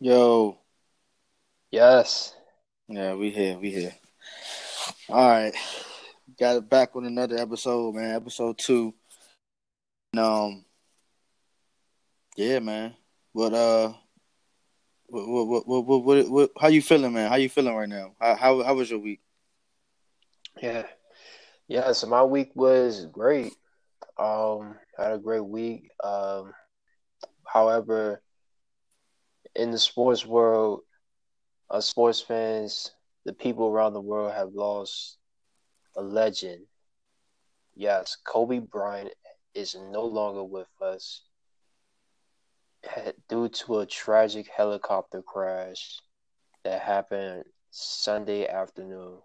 Yo. Yes. Yeah, we here. We here. All right. Got it back with another episode, man. Episode two. And, um. Yeah, man. What uh. What what, what what what what how you feeling, man? How you feeling right now? How how how was your week? Yeah. Yeah. So my week was great. Um, had a great week. Um, however, in the sports world, uh, sports fans, the people around the world have lost a legend. Yes, Kobe Bryant is no longer with us due to a tragic helicopter crash that happened Sunday afternoon.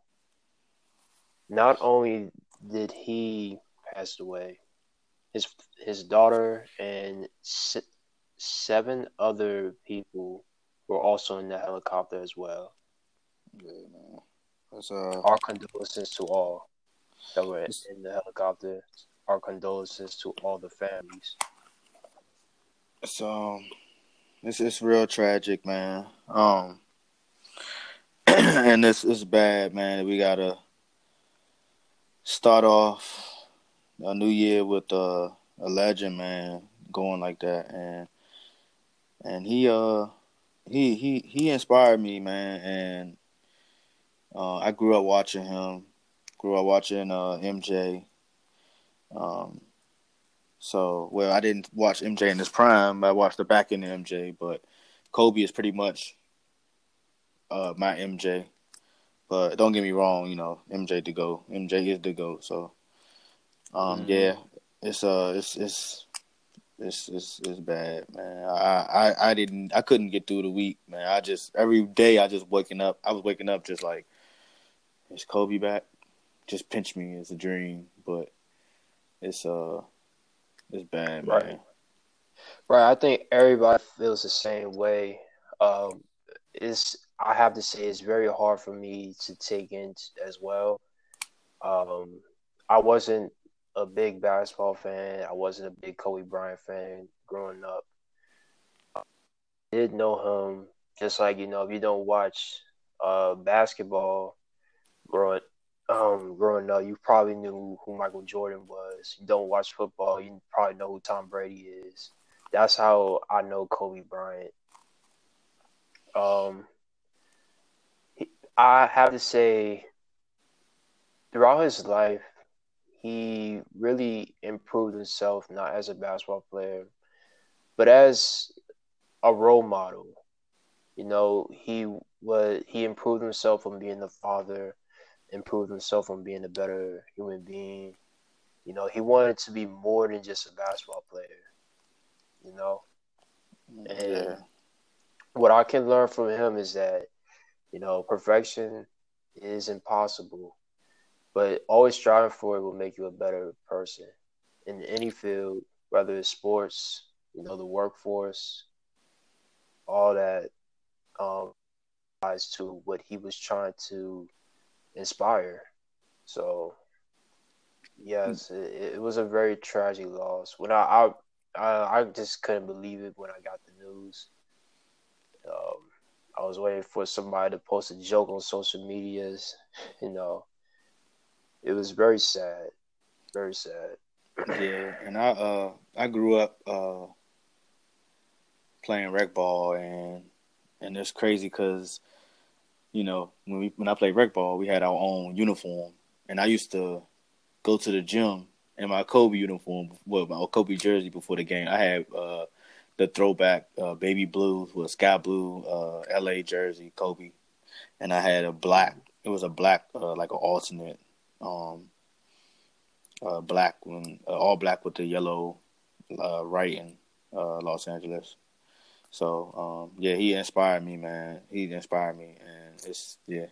Not only did he pass away, his his daughter and seven other people were also in the helicopter as well. Yeah, man. That's, uh... Our condolences to all that were in the helicopter. Our condolences to all the families. So, it's it's real tragic, man. Um, and this is bad, man. We gotta start off a new year with uh, a legend, man, going like that, and and he uh he he he inspired me, man, and uh, I grew up watching him. Grew up watching uh, MJ. Um, so well, I didn't watch MJ in his prime. I watched the back end of MJ, but Kobe is pretty much uh, my MJ. But don't get me wrong, you know, MJ to go. MJ is the go. So, um, mm-hmm. yeah, it's uh, it's it's it's it's it's bad, man. I, I I didn't I couldn't get through the week, man. I just every day I just waking up. I was waking up just like, is Kobe back? Just pinch me. It's a dream, but it's uh, it's bad, right. man. Right. I think everybody feels the same way. Um, it's I have to say it's very hard for me to take in as well. Um, I wasn't a big basketball fan. I wasn't a big Kobe Bryant fan growing up. I did know him just like you know if you don't watch uh, basketball growing um, growing up, you probably knew who Michael Jordan was. You don't watch football, you probably know who Tom Brady is. That's how I know Kobe Bryant. Um, I have to say, throughout his life, he really improved himself not as a basketball player, but as a role model. You know, he was he improved himself from being a father, improved himself from being a better human being. You know, he wanted to be more than just a basketball player. You know, and yeah. what I can learn from him is that you know perfection is impossible but always striving for it will make you a better person in any field, whether it's sports, you know, the workforce, all that um ties to what he was trying to inspire. So yes, mm. it, it, was a very tragic loss. When I, I I I just couldn't believe it when I got the news. Um, I was waiting for somebody to post a joke on social medias, you know, it was very sad, very sad. Yeah, and I uh I grew up uh playing rec ball and and it's crazy because you know when we when I played rec ball we had our own uniform and I used to go to the gym in my Kobe uniform well my Kobe jersey before the game I had uh the throwback uh, baby blue with sky blue uh LA jersey Kobe and I had a black it was a black uh, like an alternate um, uh, black when uh, all black with the yellow uh, writing, uh, Los Angeles. So um, yeah, he inspired me, man. He inspired me, and it's yeah,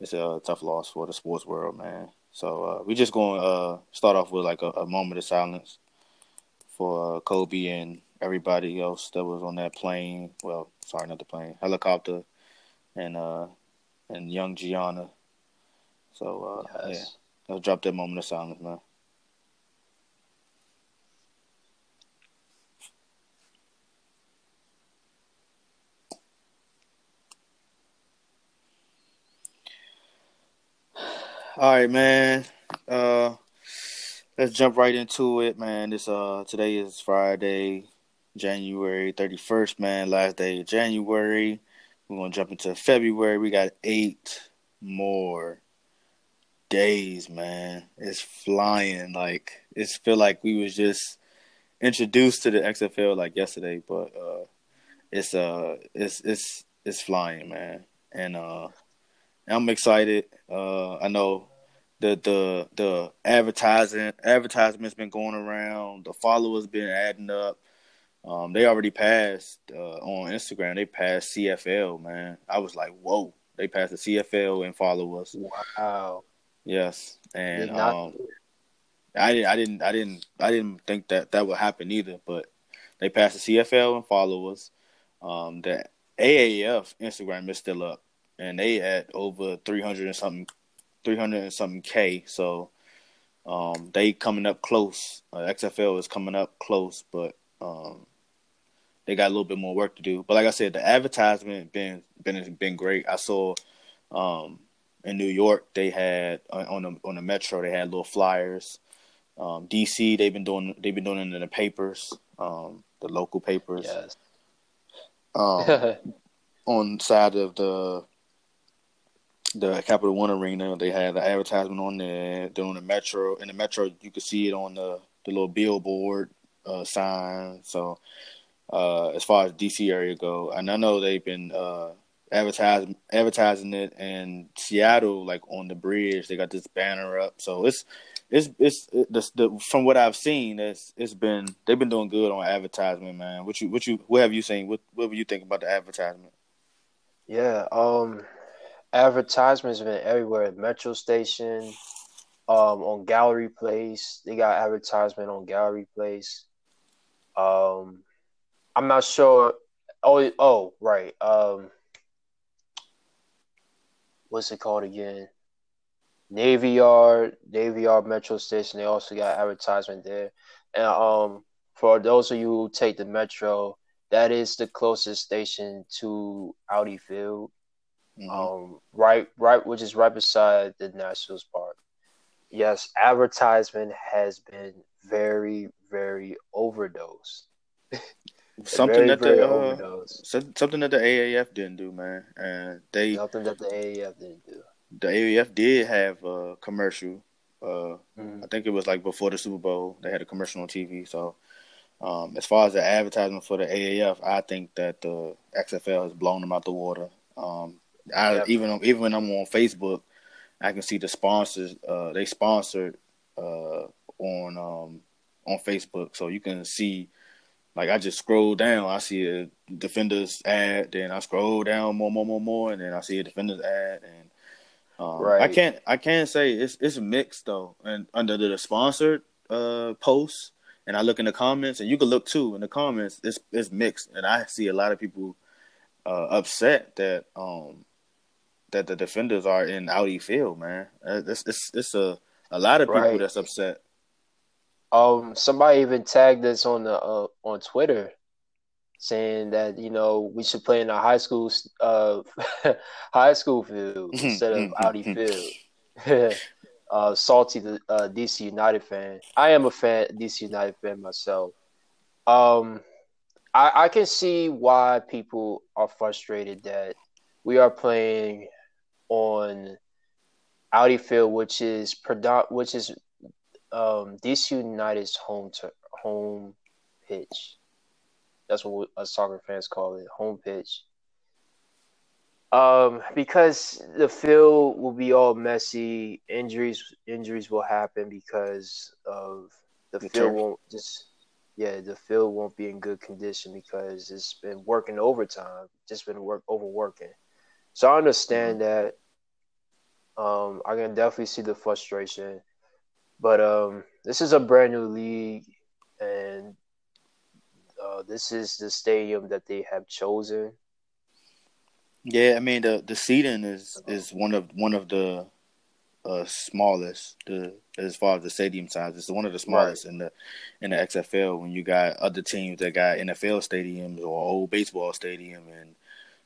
it's a tough loss for the sports world, man. So uh, we just going to uh, start off with like a, a moment of silence for uh, Kobe and everybody else that was on that plane. Well, sorry, not the plane, helicopter, and uh, and young Gianna so uh, yes. yeah, I'll drop that moment of silence man. All right, man. Uh, let's jump right into it, man. This uh, today is Friday, January thirty first, man. Last day of January. We're gonna jump into February. We got eight more days, man. It's flying. Like it's feel like we was just introduced to the XFL like yesterday, but uh, it's uh, it's it's it's flying, man. And uh, I'm excited. Uh, I know the the the advertising advertisements been going around. The followers been adding up. Um, they already passed uh, on Instagram. They passed CFL, man. I was like, whoa! They passed the CFL and followers. Wow. Yes, and um, I didn't, I didn't, I didn't, I didn't think that that would happen either. But they passed the CFL and followers. Um, the AAF Instagram is still up, and they at over three hundred and something, three hundred and something k. So, um, they coming up close. Uh, XFL is coming up close, but um, they got a little bit more work to do. But like I said, the advertisement been been been great. I saw um, in New York they had on the on the metro they had little flyers. Um, DC they've been doing they've been doing it in the papers, um, the local papers. Yes. Um, on side of the the Capital One Arena, they had the advertisement on there. Then on the metro, in the metro, you could see it on the the little billboard uh, sign. So uh, as far as DC area go. And I know they've been uh, advertising advertising it in Seattle, like on the bridge. They got this banner up, so it's it's it's it, the, the, from what I've seen, it's it's been they've been doing good on advertisement, man. What you what you what have you seen? What what do you think about the advertisement? Yeah, um, advertisements been everywhere. At Metro station, um, on Gallery Place, they got advertisement on Gallery Place. Um, I'm not sure. Oh, oh, right. Um, what's it called again? Navy Yard, Navy Yard Metro Station. They also got advertisement there. And um, for those of you who take the Metro, that is the closest station to Audi Field. Mm-hmm. Um, right, right, which is right beside the Nationals Park. Yes, advertisement has been very, very overdosed. something very, that very the uh, something that the AAF didn't do, man. And they something that the AAF didn't do. The AAF did have a commercial. Uh, mm-hmm. I think it was like before the Super Bowl. They had a commercial on TV. So, um, as far as the advertisement for the AAF, I think that the XFL has blown them out the water. Um, I, even even when I'm on Facebook, I can see the sponsors. Uh, they sponsored uh, on um, on Facebook, so you can see like I just scroll down, I see a defenders ad, then I scroll down more, more, more, more, and then I see a defenders ad, and um, right. I can't, I can't say it's it's mixed though. And under the sponsored uh posts, and I look in the comments, and you can look too in the comments, it's it's mixed, and I see a lot of people uh, upset that um that the defenders are in Audi Field, man. Uh, it's it's it's a a lot of people right. that's upset. Um, somebody even tagged us on the uh, on Twitter, saying that you know we should play in a high school uh high school field instead of Audi Field. uh, salty the uh, DC United fan. I am a fan DC United fan myself. Um, I I can see why people are frustrated that we are playing on Audi Field, which is predom- which is um, DC United's home to home pitch. That's what us soccer fans call it, home pitch. Um, because the field will be all messy, injuries injuries will happen because of the, field won't just yeah the field won't be in good condition because it's been working overtime, just been work overworking. So I understand mm-hmm. that. Um, I can definitely see the frustration. But um, this is a brand new league, and uh, this is the stadium that they have chosen. Yeah, I mean the the seating is is one of one of the uh, smallest the as far as the stadium size. It's one of the smallest right. in the in the XFL. When you got other teams that got NFL stadiums or old baseball stadium and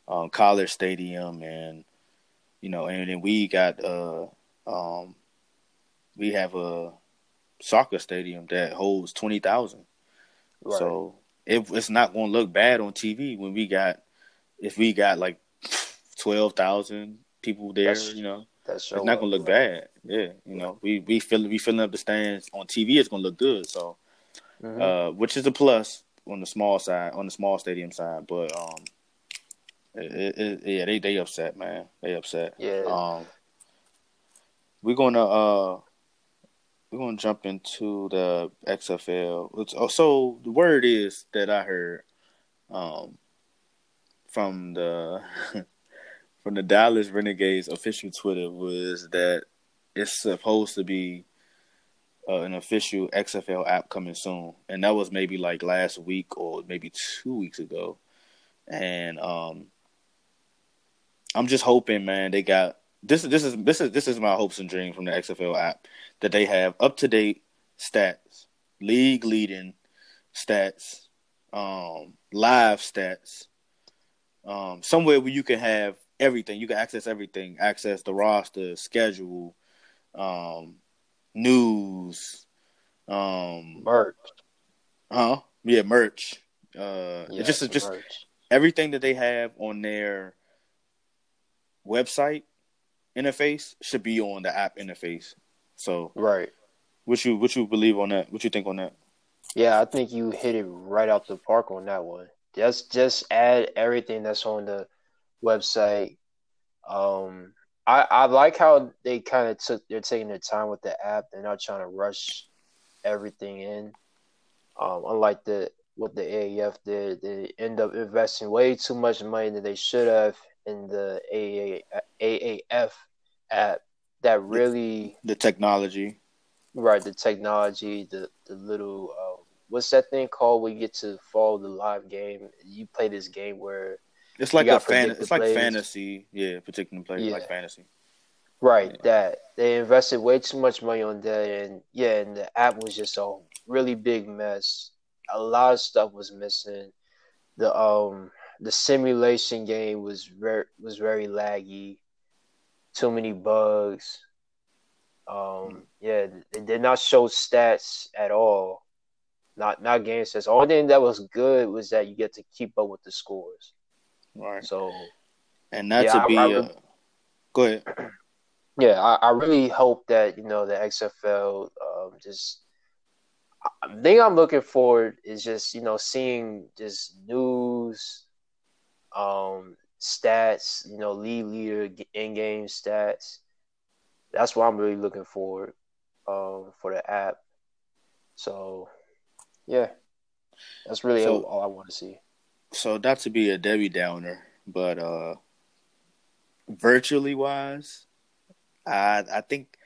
um, college stadium, and you know, and then we got uh, um, we have a soccer stadium that holds twenty thousand. Right. So it, it's not going to look bad on TV when we got if we got like twelve thousand people there. That's, you know, that's it's not going to look bad. Yeah, you know, we we fill we filling up the stands on TV. It's going to look good. So, mm-hmm. uh, which is a plus on the small side, on the small stadium side. But um, it, it, yeah, they they upset, man. They upset. Yeah. Um, we're gonna uh we're gonna jump into the XFL. Oh, so the word is that I heard um from the from the Dallas Renegades official Twitter was that it's supposed to be uh, an official XFL app coming soon, and that was maybe like last week or maybe two weeks ago. And um, I'm just hoping, man, they got this. This is this is this is my hopes and dreams from the XFL app that they have up to date stats, league leading stats, um, live stats, um, somewhere where you can have everything. You can access everything, access the roster, schedule, um, news, um, merch. Huh? Yeah, merch. Uh, yeah, just just merch. everything that they have on their website interface should be on the app interface. So right, what you what you believe on that? What you think on that? Yeah, I think you hit it right out the park on that one. Just just add everything that's on the website. Um, I I like how they kind of took they're taking their time with the app. They're not trying to rush everything in. Um, unlike the what the AAF did, they end up investing way too much money that they should have in the AAF app that really the, the technology, right? The technology, the the little uh, what's that thing called? We get to follow the live game. You play this game where it's like a fan. It's like fantasy, yeah, particular players yeah. like fantasy. Right, yeah. that they invested way too much money on that, and yeah, and the app was just a really big mess. A lot of stuff was missing. The um the simulation game was very was very laggy. Too many bugs. Um, yeah, it did not show stats at all. Not not game stats. Only thing that was good was that you get to keep up with the scores. Right. So, and not yeah, to be. I, I, uh, go ahead. Yeah, I, I, really hope that you know the XFL um, just the thing I'm looking forward is just you know seeing just news um, stats, you know, lead leader in game stats. That's what I'm really looking for um, for the app. So, yeah, that's really so, all I want to see. So, not to be a Debbie Downer, but uh, virtually wise, I I think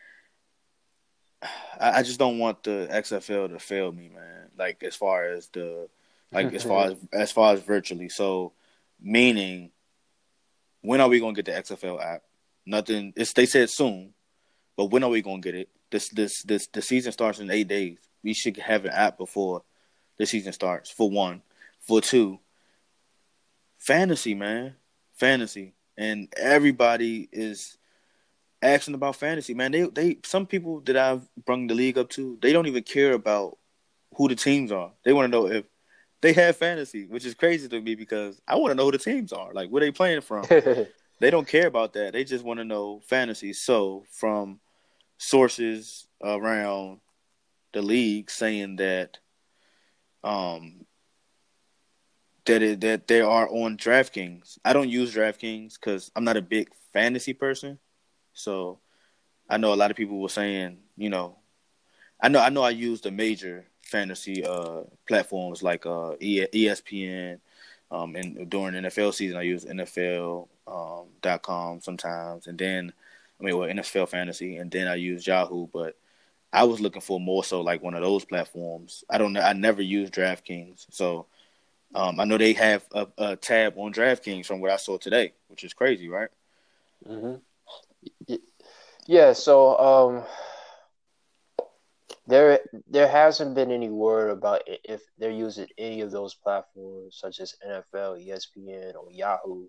I, I just don't want the XFL to fail me, man. Like as far as the like as far as as far as virtually. So Meaning, when are we gonna get the XFL app? Nothing. It's they said soon, but when are we gonna get it? This this this the season starts in eight days. We should have an app before the season starts. For one, for two, fantasy, man, fantasy, and everybody is asking about fantasy, man. They they some people that I've brought the league up to, they don't even care about who the teams are. They want to know if they have fantasy, which is crazy to me because I want to know who the teams are, like where they playing from. they don't care about that. They just want to know fantasy. So from sources around the league saying that um that it, that they are on DraftKings. I don't use DraftKings because I'm not a big fantasy person. So I know a lot of people were saying, you know, I know I know I used a major fantasy uh, platforms like uh, ESPN. Um, and during NFL season, I use NFL.com um, sometimes, and then I mean, well, NFL Fantasy, and then I use Yahoo. But I was looking for more so like one of those platforms. I don't know. I never use DraftKings, so um, I know they have a, a, tab on DraftKings from what I saw today, which is crazy, right? Mm-hmm. Yeah. So um, there, there hasn't been any word about if they're using any of those platforms, such as NFL, ESPN, or Yahoo.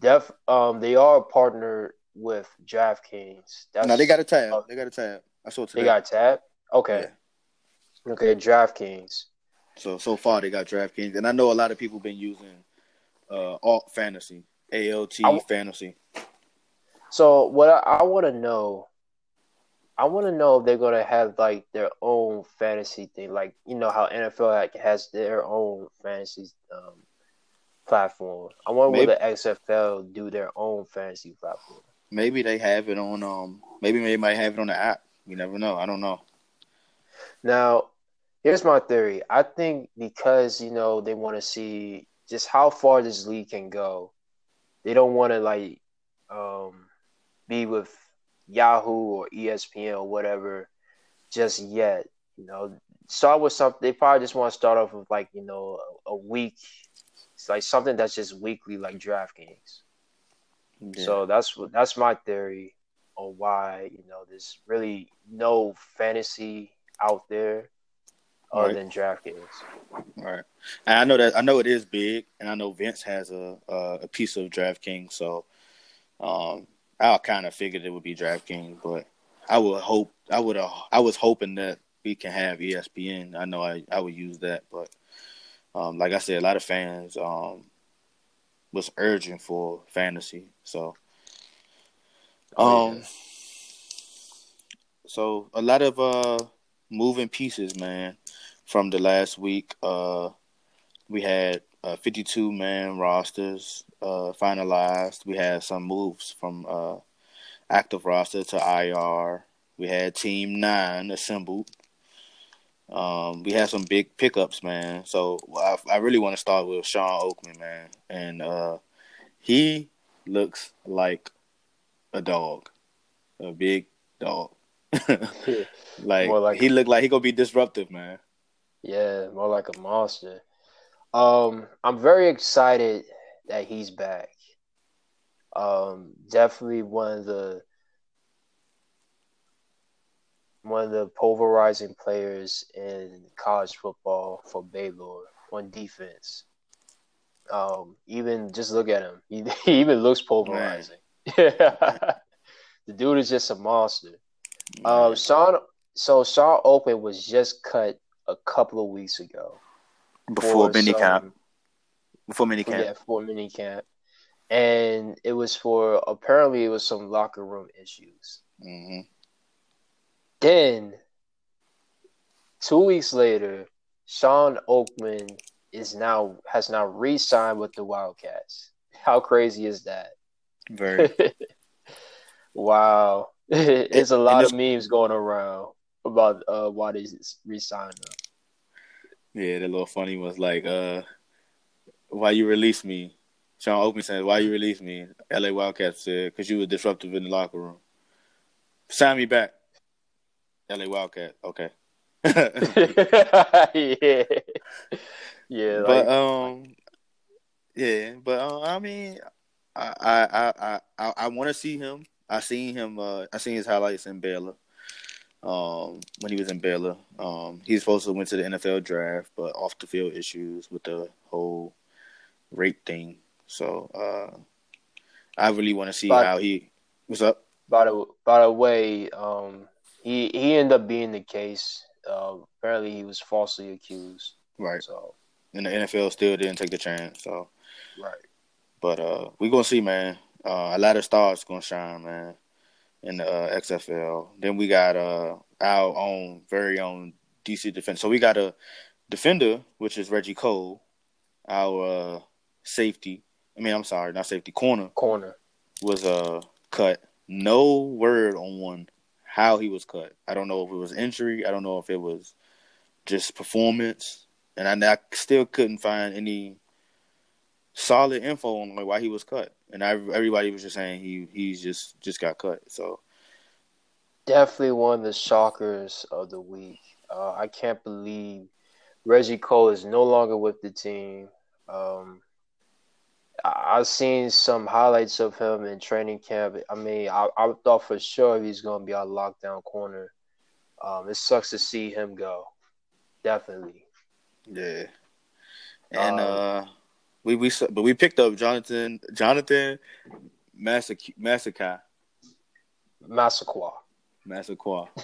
Def, um, they are partnered with DraftKings. That's, no, they got a tab. Uh, they got a tab. I saw today. They got a tab. Okay. Yeah. Okay. DraftKings. So so far they got DraftKings, and I know a lot of people been using uh alt fantasy, ALT I, fantasy. So what I, I want to know, I want to know if they're gonna have like their own fantasy thing, like you know how NFL has their own fantasy um, platform. I wonder maybe, will the XFL do their own fantasy platform? Maybe they have it on um. Maybe they might have it on the app. You never know. I don't know. Now, here's my theory. I think because you know they want to see just how far this league can go. They don't want to like um, be with Yahoo or ESPN or whatever just yet. You know, start with something. They probably just want to start off with like you know a, a week. It's like something that's just weekly, like DraftKings. Yeah. So that's that's my theory on why you know there's really no fantasy out there other right. than DraftKings. Right, and I know that I know it is big, and I know Vince has a a, a piece of DraftKings, so um, I kind of figured it would be DraftKings, but I would hope I would I was hoping that we can have ESPN. I know I I would use that, but um, like I said, a lot of fans um, was urging for fantasy, so. Oh, um, yeah. so a lot of uh moving pieces, man from the last week. Uh, we had uh, 52 man rosters uh, finalized. We had some moves from uh, active roster to IR. We had Team Nine assembled. Um, we had some big pickups, man. So I, I really want to start with Shawn Oakman, man, and uh, he looks like a dog, a big dog. like, like he looked like he gonna be disruptive, man. Yeah, more like a monster. Um, I'm very excited that he's back. Um, definitely one of the one of the pulverizing players in college football for Baylor on defense. Um, even just look at him; he, he even looks pulverizing. the dude is just a monster. Um, Shawn, so Shawn Oakman was just cut a couple of weeks ago. Before mini camp. Before mini camp. Yeah, before mini camp. And it was for apparently it was some locker room issues. Mm-hmm. Then two weeks later, Shawn Oakman is now has now re-signed with the Wildcats. How crazy is that? Very. wow. There's a lot of memes going around about uh, why they re-signed him. Yeah, the little funny was like, uh, "Why you release me?" Shawn Oakman said, "Why you release me?" L.A. Wildcats said, "Cause you were disruptive in the locker room." Sign me back. L.A. Wildcat. Okay. yeah. Yeah. But um, yeah, but uh, I mean, I I I I, I want to see him. I seen him. Uh, I seen his highlights in Baylor um, when he was in Baylor. Um, he's supposed to went to the NFL draft, but off the field issues with the whole rape thing. So uh, I really want to see by, how he. What's up? By the by the way, um, he he ended up being the case. Uh, apparently, he was falsely accused. Right. So, and the NFL still didn't take the chance. So, right. But uh, we gonna see, man. Uh, a lot of stars gonna shine, man in the uh, XFL. Then we got uh, our own very own DC defense. So we got a defender, which is Reggie Cole, our uh, safety. I mean, I'm sorry, not safety. Corner. Corner was uh cut. No word on one how he was cut. I don't know if it was injury. I don't know if it was just performance. And I, I still couldn't find any solid info on like why he was cut, and I, everybody was just saying he he's just just got cut. So definitely one of the shockers of the week. Uh, I can't believe Reggie Cole is no longer with the team. Um, I, have seen some highlights of him in training camp. I mean, I, I thought for sure he's going to be our lockdown corner. Um, it sucks to see him go. Definitely. Yeah. And um, uh we we but we picked up Jonathan Jonathan Massac Massacre. Massaquoi. Massaquoi.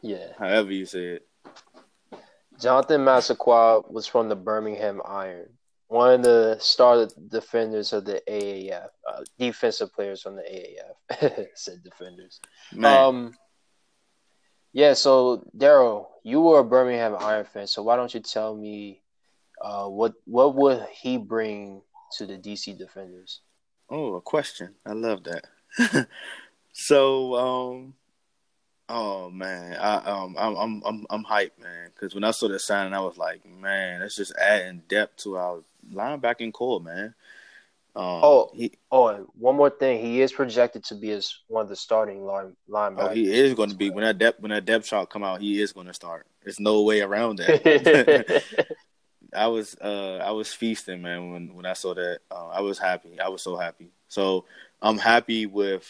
Yeah. However you say it. Jonathan Massaquoi was from the Birmingham Iron, one of the star defenders of the AAF, uh, defensive players from the AAF. Said defenders. Man, Um, yeah. So Daryl, you were a Birmingham Iron fan, so why don't you tell me, uh, what what would he bring to the DC Defenders? oh, a question. I love that. so, um, oh man, I um, I'm I'm I'm I'm hyped, man, because when I saw that signing, I was like, man, that's just adding depth to our linebacking core, man. Um, Oh, he Oh, one more thing, he is projected to be as one of the starting line oh he is going to be when that depth when that depth chart come out, he is going to start. There's no way around that. I was uh I was feasting, man, when when I saw that. Uh, I was happy. I was so happy. So I'm happy with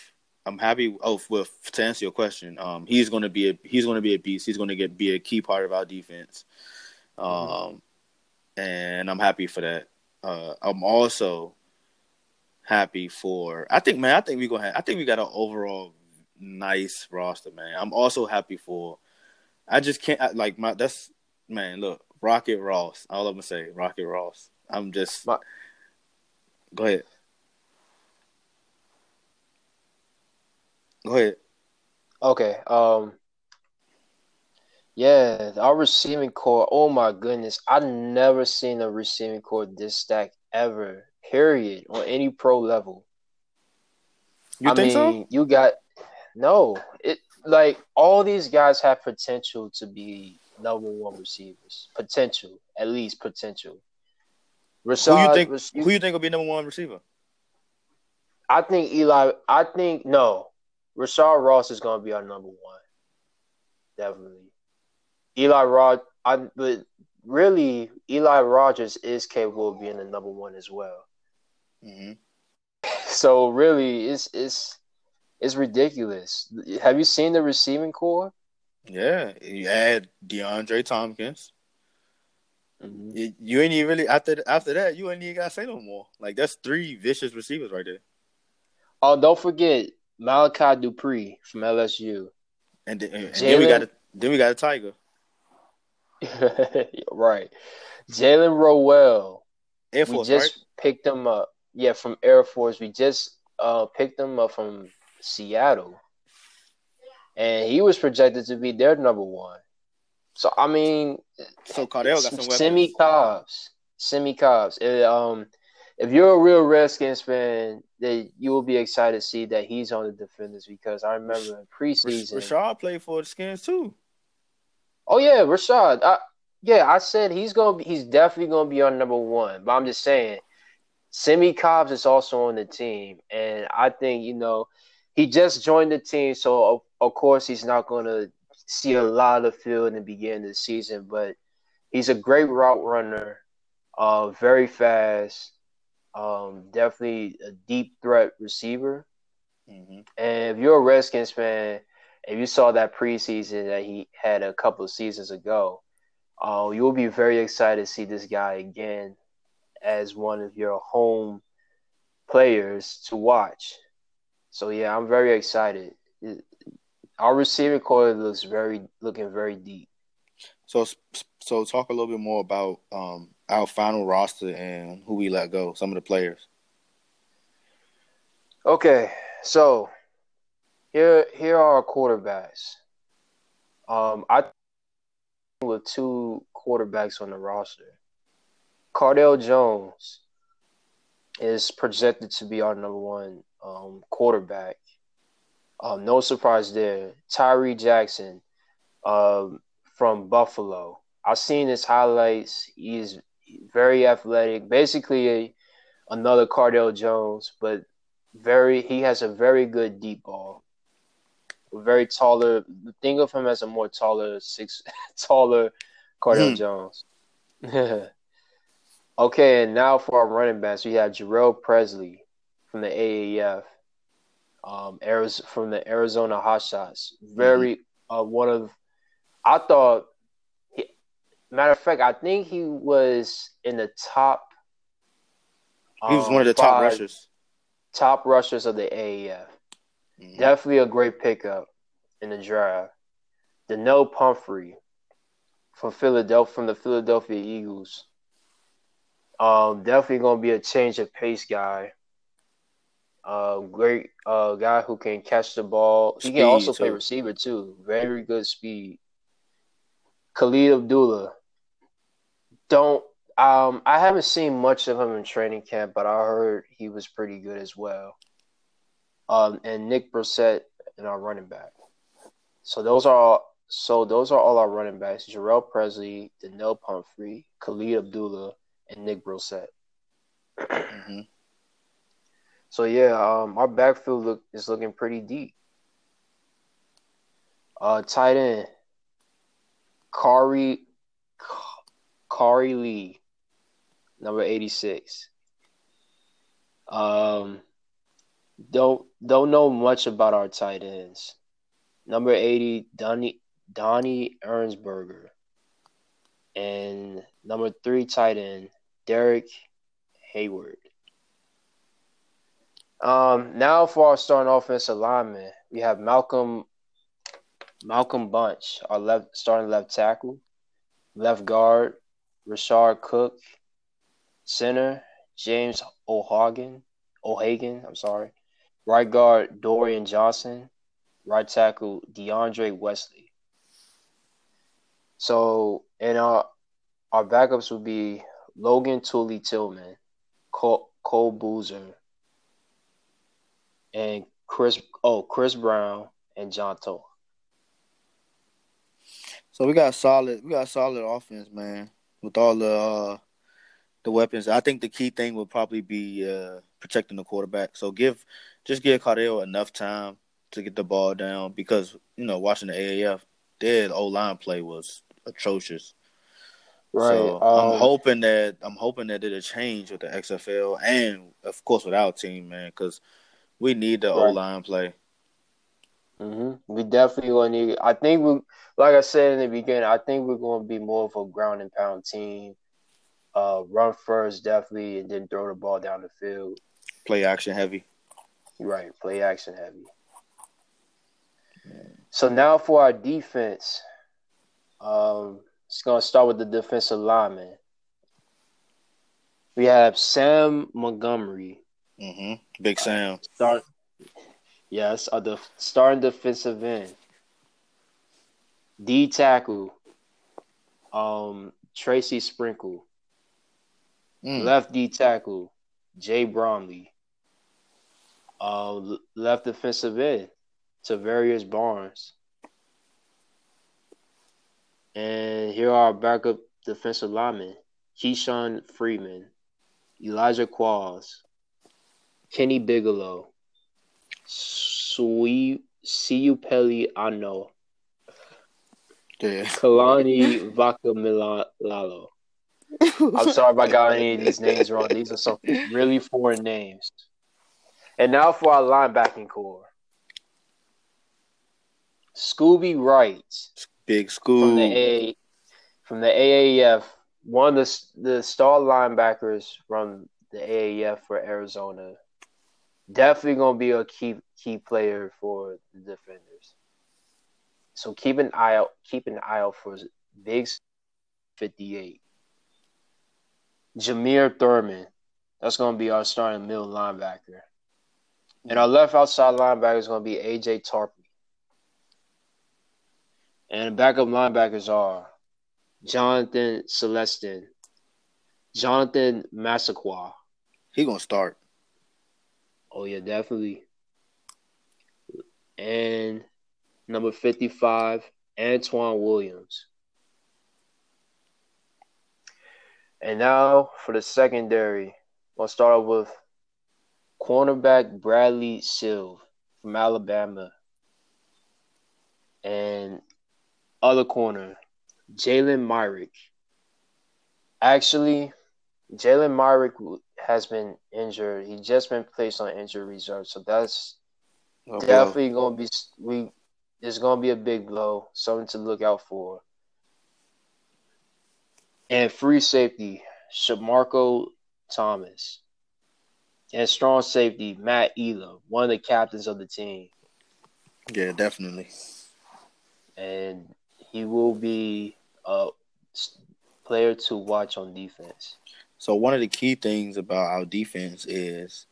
I'm happy. Oh, with to answer your question, um, he's to be a he's to be a beast. He's to get be a key part of our defense. Um, and I'm happy for that. Uh, I'm also happy for. I think, man, I think we gonna. I think we got an overall nice roster, man. I'm also happy for. I just can't like my. That's man. Look, Rocket Ross. All I'm gonna say, Rocket Ross. I'm just. My- Go ahead. Go ahead. Okay. Um. Yeah, our receiving core. Oh my goodness, I've never seen a receiving core this stacked ever. Period. On any pro level. You I think mean, you got no. It like all these guys have potential to be number one receivers. Potential, at least potential. so? Who you Rashad, think? Who you think will be number one receiver? I think Eli. I think no. Rashad Ross is going to be our number one. Definitely. Eli Rod. I but really Eli Rogers is capable of being the number one as well. Mm-hmm. So really, it's it's it's ridiculous. Have you seen the receiving core? Yeah, you add DeAndre Thompkins. You, you ain't even really after after that. You ain't even gotta say no more. Like that's three vicious receivers right there. Oh, don't forget Malachi Dupre from LSU. And, then- and then we got a, then we got a Tiger right. Jalen Rowell. Air Force, we just right? picked him up. Yeah, from Air Force. We just uh picked him up from Seattle. And he was projected to be their number one. So I mean So Cardale got some. Simmie Cobbs. Simmie Cobbs. Um if you're a real Redskins fan, then you will be excited to see that he's on the defenders because I remember in preseason. Rashad played for the Skins too. Oh yeah, Rashad. I, yeah, I said he's gonna be. He's definitely gonna be on number one. But I'm just saying, Simmie Cobbs is also on the team, and I think you know he just joined the team, so of, course he's not gonna see a lot of field in the beginning of the season. But he's a great route runner, uh, very fast, um, definitely a deep threat receiver. Mm-hmm. And if you're a Redskins fan, if you saw that preseason that he had a couple of seasons ago, uh, you'll be very excited to see this guy again as one of your home players to watch. So yeah, I'm very excited. Our receiving core looks very looking very deep. So so talk a little bit more about um our final roster and who we let go. Some of the players. Okay, so here here are our quarterbacks. Um, I with two quarterbacks on the roster. Cardale Jones is projected to be our number one um, quarterback. Um, no surprise there. Tyree Jackson um, from Buffalo. I've seen his highlights. He's very athletic. Basically, a, another Cardale Jones, but very he has a very good deep ball. Very taller. Think of him as a more taller six taller Cardale Hmm. Jones. okay, and now for our running backs, we have Jhurell Pressley from the AAF. Um, Arizona, from the Arizona Hotshots. Very uh, one of I thought. He, matter of fact, I think he was in the top. He was um, one of the top rushers. top rushers of the AAF. Mhm. Definitely a great pickup in the draft. Donnel Pumphrey from Philadelphia from the Philadelphia Eagles. Um, definitely gonna be a change of pace guy. Uh, great uh guy who can catch the ball. He can also play receiver too. Very good speed. Khalid Abdullah. Don't um I haven't seen much of him in training camp, but I heard he was pretty good as well. Um and Nick Brossette in our running back. So those are all so those are all our running backs: Jhurell Pressley, Donnel Pumphrey, Khalid Abdullah, and Nick Brossette. Mm-hmm. So yeah, um, our backfield look is looking pretty deep. Uh, tight end, Khari, Khari Lee, number eighty six. Um, don't don't know much about our tight ends. Number eighty, Donnie Donnie Ernsberger, and number three tight end Derek Hayward. Um, now for our starting offensive lineman, we have Malcolm Malcolm Bunche, our left starting left tackle, left guard Rashard Cook, center James O'Hagan, O'Hagan, I'm sorry, right guard Dorian Johnson, right tackle DeAndre Wesley. So, and our our backups would be Logan Tully Tillman, Cole, Cole Boozer, and Chris oh Chris Brown and John Toe. So we got solid we got solid offense, man, with all the uh the weapons. I think the key thing would probably be uh protecting the quarterback. So give just give Cardale enough time to get the ball down because, you know, watching the AAF, their O line play was atrocious. Right. So um, I'm hoping that I'm hoping that it'll change with the XFL and of course with our team, man, because we need the right. O line play. Mm-hmm. We definitely gonna need. I think we, like I said in the beginning, I think we're gonna be more of a ground and pound team. Uh, run first, definitely, and then throw the ball down the field. Play action heavy. Right, play action heavy. So now for our defense, um, it's gonna start with the defensive lineman. We have Sam Montgomery, Mm-hmm. Big Sam. Uh, start. Yes, uh, the starting defensive end. D tackle. Um, Tracy Sprinkle. Mm. Left D tackle, Jay Bromley. Uh, left defensive end, Tavarius Barnes. And here are our backup defensive linemen: Keyshawn Freeman, Elijah Qualls, Kenny Bigelow, Sui Siupeli Ano, yeah. Kalani Vakameilalo. I'm sorry if I got any of these names wrong. These are some really foreign names. And now for our linebacking core. Scooby Wright. Big Scoob. From the, A- from the AAF. One of the, the star linebackers from the AAF for Arizona definitely gonna be a key key player for the defenders. So keep an eye out. Keep an eye out for Big Fifty Eight. Jameer Thurman. That's gonna be our starting middle linebacker. And our left outside linebacker is gonna be AJ Tarpley. And the backup linebackers are Jonathan Celestin, Jonathan Massaquoi. He gonna start. Oh yeah, definitely. And number fifty-five, Antoine Williams. And now for the secondary, we'll start with cornerback Bradley Sylve from Alabama. And other corner, Jalen Myrick. Actually, Jalen Myrick has been injured. He just been placed on injury reserve, so that's definitely gonna be we. It's gonna be a big blow, something to look out for. And free safety, Shamarko Thomas. And strong safety, Matt Elam, one of the captains of the team. Yeah, definitely. And he will be a player to watch on defense. So one of the key things about our defense is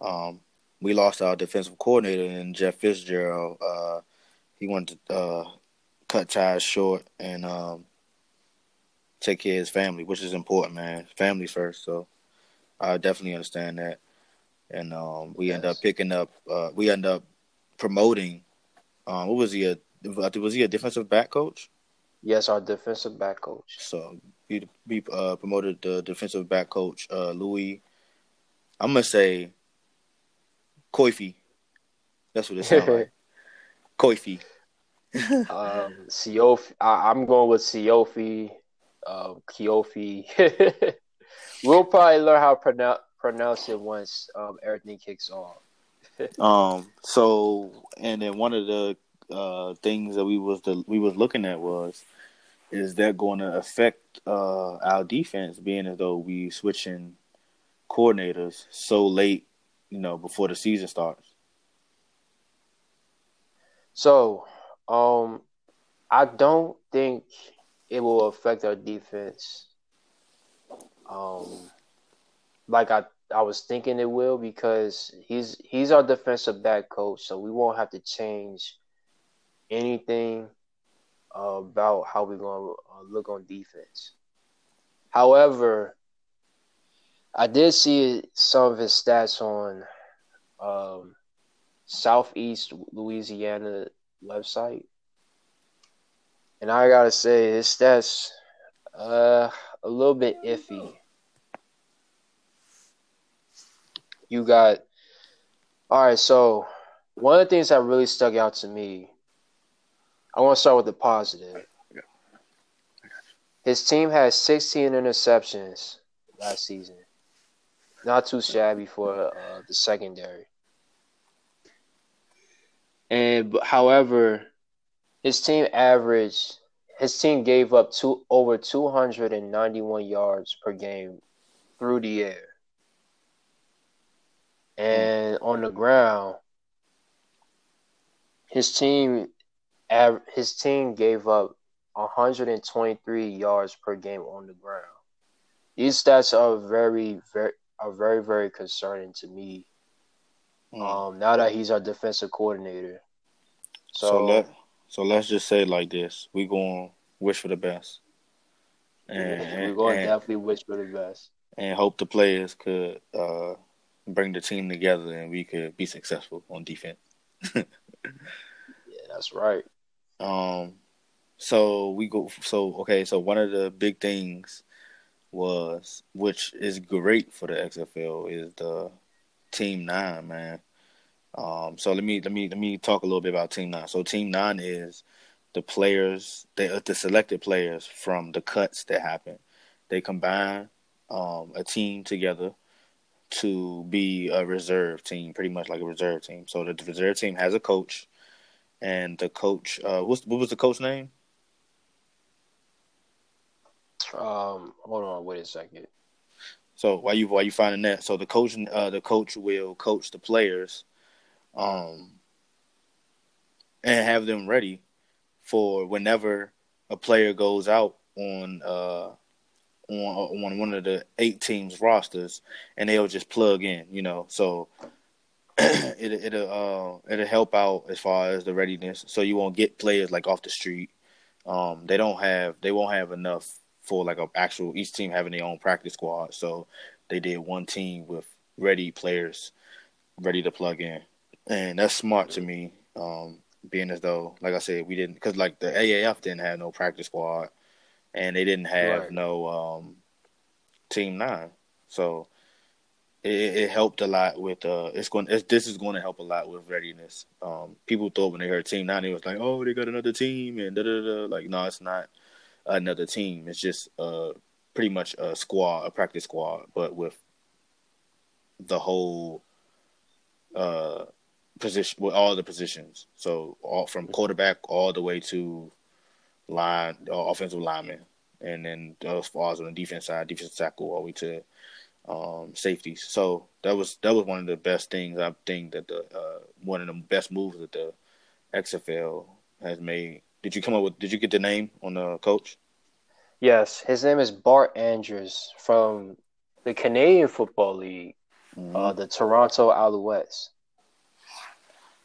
um, we lost our defensive coordinator and Jeff Fitzgerald. Uh, he wanted to uh, cut ties short and um, take care of his family, which is important, man. Family first. So I definitely understand that. And um, we yes. end up picking up. Uh, we end up promoting. Um, what was he? A was he a defensive back coach? Yes, our defensive back coach. So we uh, promoted the defensive back coach uh, Louis. I'm gonna say Koifi. That's what it sounds like. Koifi. um, Siofi. I, am going with Siofi. Uh, Kiofi. we'll probably learn how to pronounce pronounce it once um, everything kicks off. um. So, and then one of the uh, things that we was the we was looking at was is that going to affect uh, our defense, being as though we switching coordinators so late, you know, before the season starts? So, um, I don't think it will affect our defense. Um, like I, I was thinking it will because he's he's our defensive back coach, so we won't have to change anything about how we're going to uh, look on defense. However, I did see some of his stats on um, Southeast Louisiana website, and I gotta say his stats uh, a little bit iffy. You got all right. So one of the things that really stuck out to me I want to start with the positive. His team has 16 interceptions last season. Not too shabby for uh, the secondary. And however, his team averaged his team gave up two over 291 yards per game through the air. And on the ground, his team his team gave up 123 yards per game on the ground. These stats are very, very, are very, very concerning to me. Mm. Um, now that he's our defensive coordinator. So, so let so let's just say like this: we going to wish for the best, and we're going to definitely wish for the best, and hope the players could uh, bring the team together and we could be successful on defense. yeah, that's right. Um, so we go. So okay. So one of the big things was, which is great for the XFL, is the Team Nine, man. Um, so let me let me let me talk a little bit about Team Nine. So Team Nine is the players, they uh, the selected players from the cuts that happen. They combine um, a team together to be a reserve team, pretty much like a reserve team. So the reserve team has a coach and the coach. Uh, what's what was the coach name? Um, hold on, wait a second. So while you while you finding that, so the coach uh, the coach will coach the players, um, and have them ready for whenever a player goes out on uh on on one of the eight teams rosters, and they'll just plug in, you know. So it it'll uh it'll help out as far as the readiness, so you won't get players like off the street. Um, they don't have they won't have enough for like a actual each team having their own practice squad. So they did one team with ready players, ready to plug in, and that's smart to me. Um, being as though, like I said, we didn't because like the AAF didn't have no practice squad, and they didn't have right. no um, team nine. So it, it, helped a lot with uh it's going it's, this is going to help a lot with readiness. Um people thought when they heard team nine it was like oh they got another team and da da da like no it's not another team. It's just uh pretty much a squad a practice squad but with the whole uh position with all the positions. So all from quarterback all the way to line uh, offensive lineman and then as far as on the defense side defensive tackle all the way to um, safeties. So that was that was one of the best things I think that the uh, one of the best moves that the XFL has made Did you come up with? Did you get the name on the coach? Yes, his name is Bart Andrews from the Canadian Football League, mm-hmm. uh, the Toronto Alouettes.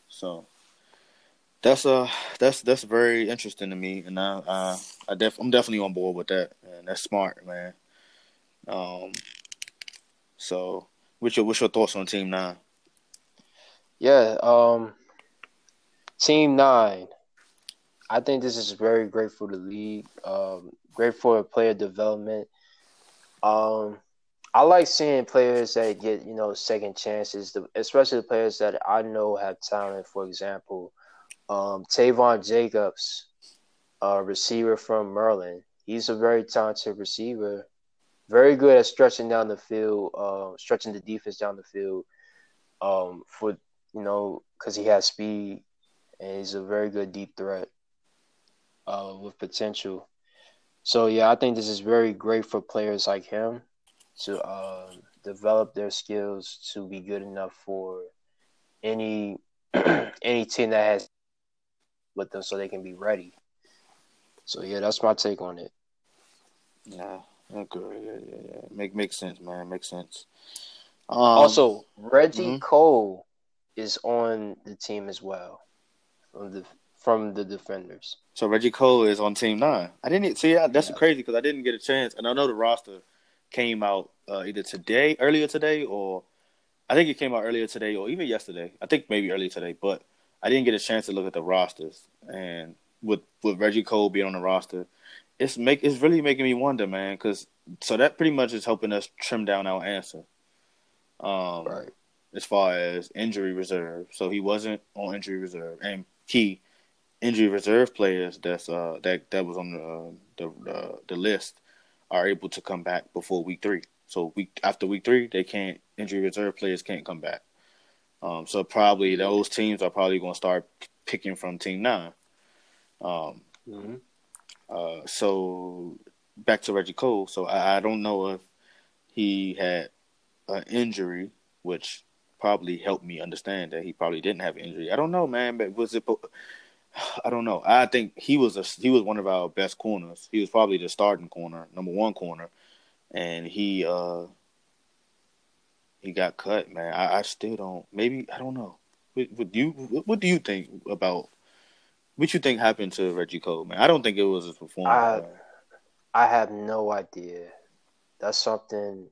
So that's uh that's that's very interesting to me, and I uh, I def I'm definitely on board with that, and that's smart, man. Um, so what's your what's your thoughts on Team Nine? Yeah, um, Team Nine. I think this is very great for the league. Um, great for player development. Um, I like seeing players that get you know second chances, especially the players that I know have talent. For example, um, Taivon Jacobs, receiver from Maryland. He's a very talented receiver, very good at stretching down the field, uh, stretching the defense down the field. Um, for you know, because he has speed and he's a very good deep threat uh, with potential. So yeah, I think this is very great for players like him to uh, develop their skills to be good enough for any any team that has with them, so they can be ready. So yeah, that's my take on it. Yeah, agree. Yeah, yeah, yeah. Make makes sense, man. Makes sense. Um, also, Reggie mm-hmm. Cole is on the team as well from the from the defenders. So Reggie Cole is on Team Nine. I didn't see that. That's yeah. crazy because I didn't get a chance, and I know the roster came out uh, either today, earlier today, or I think it came out earlier today, or even yesterday. I think maybe earlier today, but I didn't get a chance to look at the rosters. And with with Reggie Cole being on the roster, it's make it's really making me wonder, man. Because so that pretty much is helping us trim down our answer. Um, right. As far as injury reserve, so he wasn't on injury reserve, and key injury reserve players that's uh that that was on the uh, the uh, the list are able to come back before week three. So week after week three, they can't injury reserve players can't come back. Um, so probably those teams are probably going to start picking from team nine. Um, mm-hmm. Uh, so back to Reggie Cole. So I, I don't know if he had an injury, which probably helped me understand that he probably didn't have an injury. I don't know, man, but was it? I don't know. I think he was a he was one of our best corners. He was probably the starting corner, number one corner, and he uh he got cut. Man, I, I still don't. Maybe I don't know. What, what do you what do you think about what you think happened to Reggie Cole? Man, I don't think it was his performance. I, I have no idea. That's something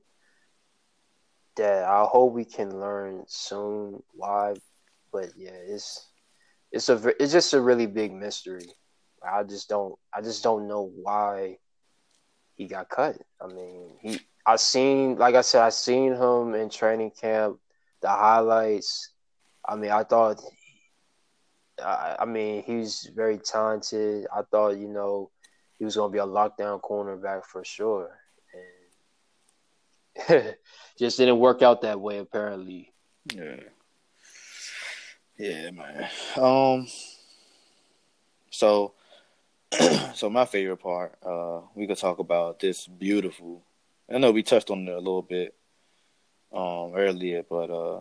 that I hope we can learn soon. Why? But yeah, it's it's a it's just a really big mystery. I just don't I just don't know why he got cut. I mean, he I seen like I said I seen him in training camp, the highlights. I mean, I thought I, I mean, he's very talented. I thought, you know, he was to be a lockdown cornerback for sure. And just didn't work out that way apparently. Yeah. Yeah, man. Um. So, so my favorite part, uh, we could talk about this beautiful. I know we touched on it a little bit, um, earlier, but uh,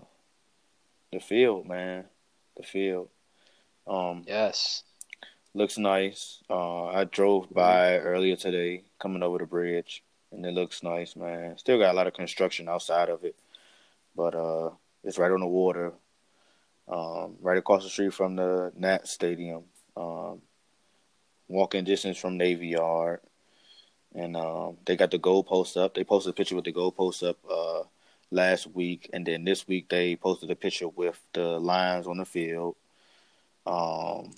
the field, man, the field. Um, yes, looks nice. Uh, I drove mm-hmm. by earlier today, coming over the bridge, and it looks nice, man. Still got a lot of construction outside of it, but uh, it's right on the water um, right across the street from the Nat Stadium, um, walking distance from Navy Yard, and um, they got the goalpost up. They posted a picture with the goalpost up uh, last week, and then this week they posted a picture with the lines on the field. Um,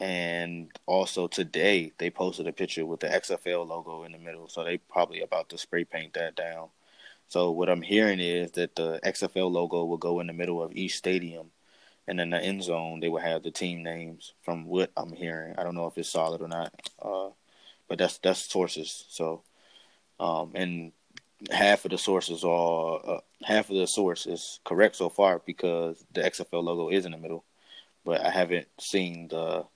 and also today they posted a picture with the XFL logo in the middle, so they probably about to spray paint that down. So what I'm hearing is that the XFL logo will go in the middle of each stadium, and in the end zone they will have the team names. From what I'm hearing, I don't know if it's solid or not, uh, but that's that's sources. So, um, and half of the sources are uh, half of the source is correct so far because the XFL logo is in the middle, but I haven't seen the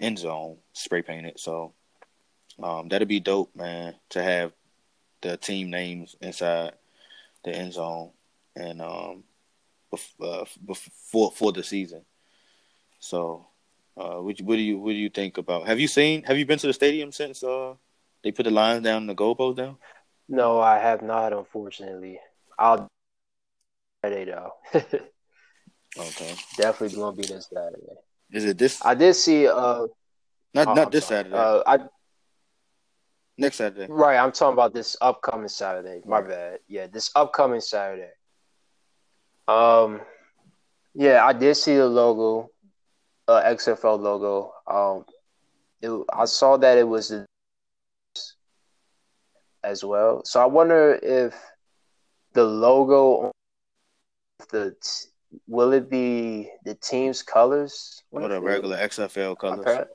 end zone spray painted. So um, that'd be dope, man, to have the team names inside the end zone and um before uh, before for the season. So Uh, what, what do you what do you think about? Have you seen? Have you been to the stadium since uh they put the lines down, the goalpost down? No, I have not. Unfortunately, I'll Saturday though. Okay. Definitely gonna be this Saturday. Is it this? I did see. Uh, not oh, not I'm this sorry. Saturday. Uh, I Next Saturday. right. I'm talking about this upcoming Saturday. My bad. Yeah, this upcoming Saturday. Um, yeah, I did see the logo, uh, XFL logo. Um, it, I saw that it was the as well. So I wonder if the logo, the t- will it be the team's colors? Or the regular XFL colors. Apparent-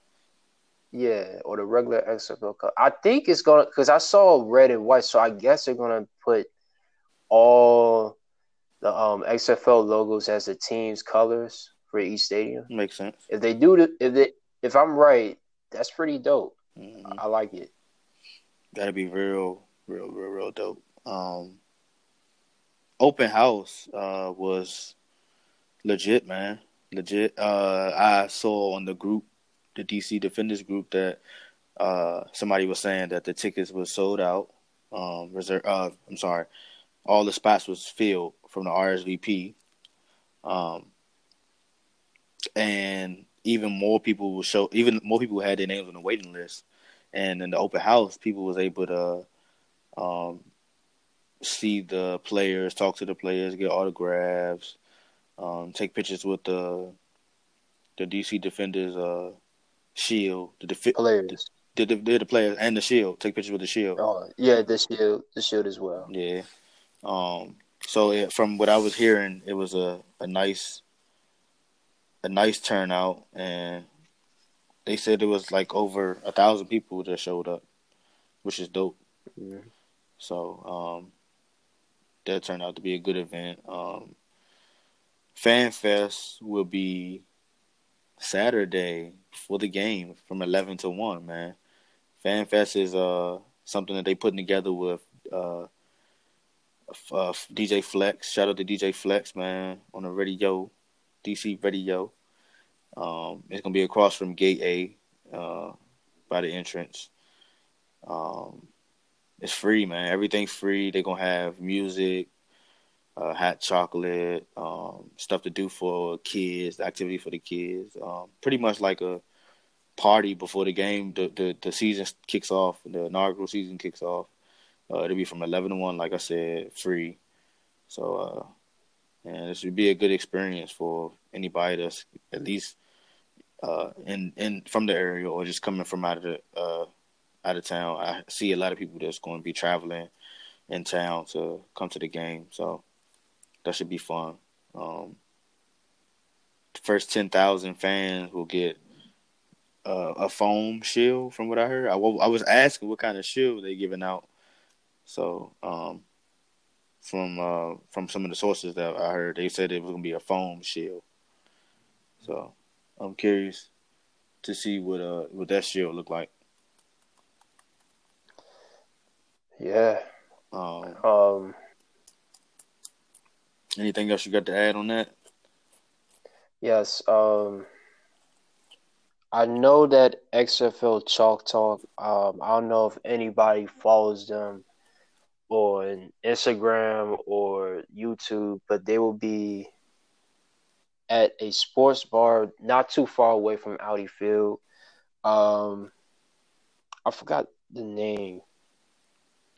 Yeah, or the regular XFL color. I think it's gonna because I saw red and white, so I guess they're gonna put all the um XFL logos as the team's colors for each stadium. Makes sense. If they do, the, if they, if I'm right, that's pretty dope. hmm I like it. That'd be real, real, real, real dope. Um, open house uh, was legit, man. Legit. Uh, I saw on the group, the DC Defenders group, that uh, somebody was saying that the tickets was sold out. Um, reserve. Uh, I'm sorry, all the spots was filled from the RSVP. Um, and even more people will show. Even more people had their names on the waiting list. And in the open house, people was able to um, see the players, talk to the players, get autographs, um, take pictures with the the DC Defenders uh, shield, the, defi- Players. the, the, the the players and the shield. Take pictures with the shield. Oh yeah, the shield, the shield as well. Yeah. Um. So it, from what I was hearing, it was a, a nice a nice turnout, and they said it was like over a thousand people that showed up, which is dope. Mhm. So um, that turned out to be a good event. Um, Fan Fest will be Saturday for the game from eleven to one. Man, Fan Fest is uh something that they putting together with uh, uh DJ Flex. Shout out to DJ Flex, man, on the radio, DC Radio. Um, it's gonna be across from Gate A, uh, by the entrance. Um, it's free, man. Everything's free. They're gonna have music, uh, hot chocolate, um, stuff to do for kids, activity for the kids. Um, pretty much like a party before the game. The the, the season kicks off. The inaugural season kicks off. Uh, it'll be from eleven to one, like I said, free. So, uh, and this would be a good experience for anybody that's at least uh, in in from the area or just coming from out of the uh, out of town. I see a lot of people that's going to be traveling in town to come to the game, so that should be fun. Um, the first ten thousand fans will get uh, a foam shield, from what I heard. I, I was asking what kind of shield they giving out, so um, from uh, from some of the sources that I heard, they said it was going to be a foam shield. So I'm curious to see what uh what that shield look like. Yeah. Um, Um. Anything else you got to add on that? Yes. Um. I know that XFL Chalk Talk. Um. I don't know if anybody follows them on Instagram or YouTube, but they will be at a sports bar not too far away from Audi Field. Um. I forgot the name.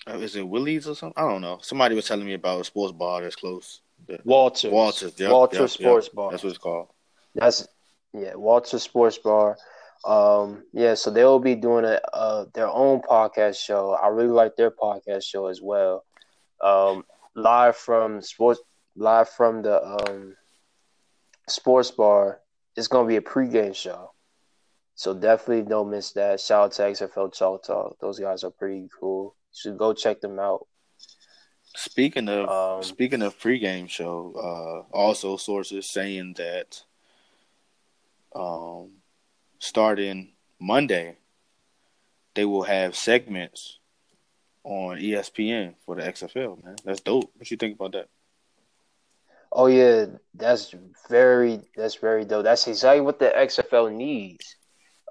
Uh, is it Willie's or something? I don't know. Somebody was telling me about a sports bar that's close. Walters. Walters, yep, Walters yep, Sports yep. Bar. That's what it's called. That's yeah, Walter Sports Bar. Um, yeah, so they will be doing a uh, their own podcast show. I really like their podcast show as well. Um, live from sports, live from the um, sports bar. It's gonna be a pregame show, so definitely don't miss that. Shout out to XFL Chalk Talk. Those guys are pretty cool. You should go check them out. Speaking of Um, speaking of pregame show, uh, also sources saying that um, starting Monday, they will have segments on ESPN for the XFL. Man, that's dope. What you think about that? Oh yeah, that's very that's very dope. That's exactly what the XFL needs.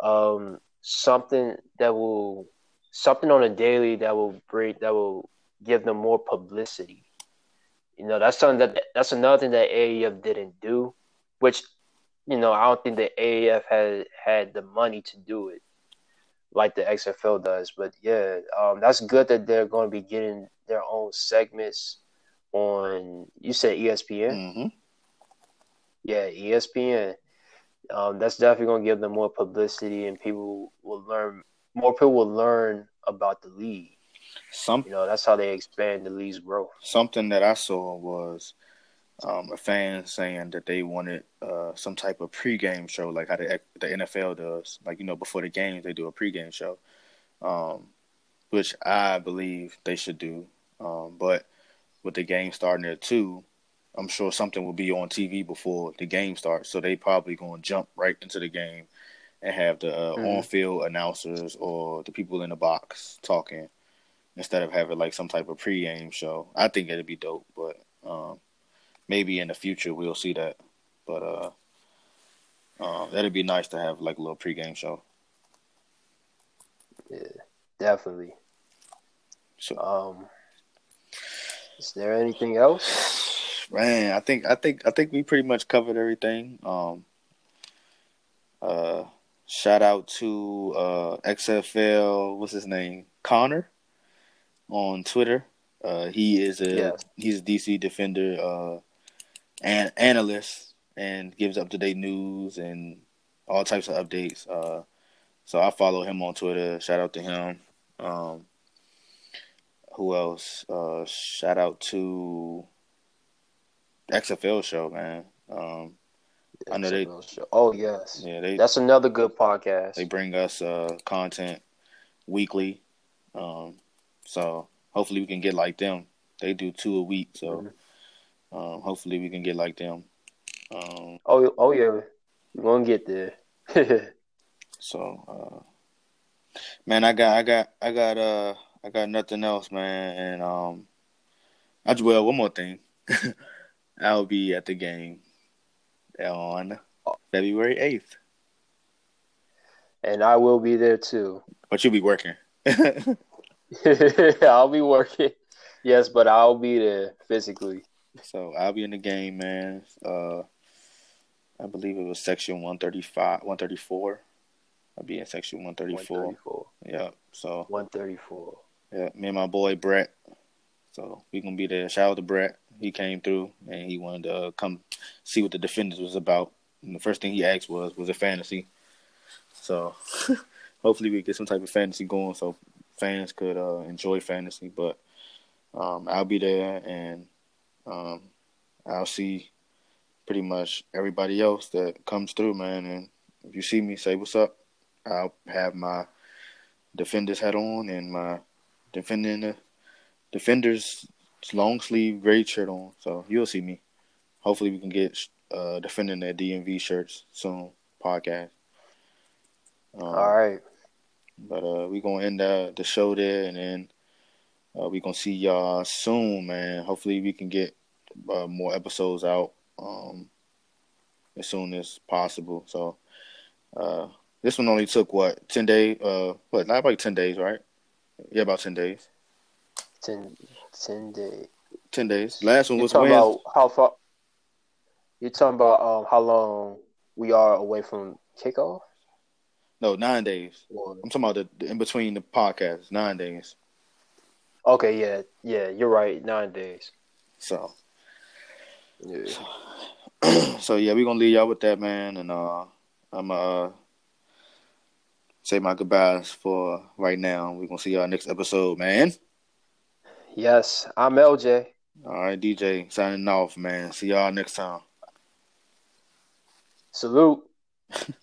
Um, something that will something on a daily that will break that will give them more publicity. You know, that's something that that's another thing that AAF didn't do, which you know I don't think the AAF had had the money to do it like the XFL does. But yeah, um, that's good that they're going to be getting their own segments on. You said ESPN. Mm-hmm. Yeah, ESPN. Um, that's definitely going to give them more publicity, and people will learn. More people will learn about the league. Some, You know, that's how they expand the league's growth. something that I saw was um, a fan saying that they wanted uh, some type of pregame show, like how the the NFL does. Like you know, before the games, they do a pregame show, um, which I believe they should do. Um, but with the game starting at two, I'm sure something will be on TV before the game starts. So they probably going to jump right into the game and have the uh, Mhm. on-field announcers or the people in the box talking instead of having like some type of pregame show. I think it'd be dope, but um, maybe in the future we'll see that. But uh, uh, that'd be nice to have like a little pregame show. Yeah, Definitely. So Um, is there anything else? man, I think I think I think we pretty much covered everything. Um, uh, shout out to uh, XFL. What's his name? Connor on Twitter. Uh, he is a he's a DC Defender uh, and analyst and gives up to date news and all types of updates. Uh, so I follow him on Twitter. Shout out to him. Um, who else? Uh, shout out to XFL show, man. Um, I know they- Show. Oh yes, yeah, they that's another good podcast. they bring us uh, content weekly. Um, so hopefully we can get like them. They do two a week, so um, hopefully we can get like them. Um, Oh, oh yeah, we're gonna get there. so uh, man, I got I got I got uh I got nothing else, man. And um, I just well one more thing. I'll be at the game on February eighth, and I will be there too. but you'll be working. I'll be working. Yes, but I'll be there physically. So I'll be in the game, man. Uh, I believe it was section 135, 134. I'll be in section 134. 134. Yeah. So 134. yeah, me and my boy Brett. So we gonna be there. Shout out to Brett. He came through and he wanted to uh, come see what the defenders was about. And the first thing he asked was, was it fantasy? So hopefully we get some type of fantasy going so fans could uh, enjoy fantasy. But um, I'll be there and um, I'll see pretty much everybody else that comes through, man. And if you see me, say what's up. I'll have my defenders hat on and my defending the defenders long sleeve gray shirt on. So you'll see me. Hopefully we can get uh, defending their DMV shirts soon. Podcast. Um, All right. But uh, we gonna end the the show there, and then uh, we gonna see y'all soon, man. Hopefully, we can get uh, more episodes out um, as soon as possible. So, uh, this one only took what ten days? Uh, what not about ten days, right? Yeah, about ten days. 10, 10 days. Ten days. Last one was about how far? You're talking about um, how long we are away from kickoff? No, nine days. Or- I'm talking about the, the in between the podcasts. Nine days. Okay, yeah, yeah, you're right. Nine days. So, Yeah. so yeah, we're gonna leave y'all with that, man, and uh, I'm uh say my goodbyes for right now. We're gonna see y'all next episode, man. Yes, I'm LJ. All right, DJ signing off, man. See y'all next time. Salute.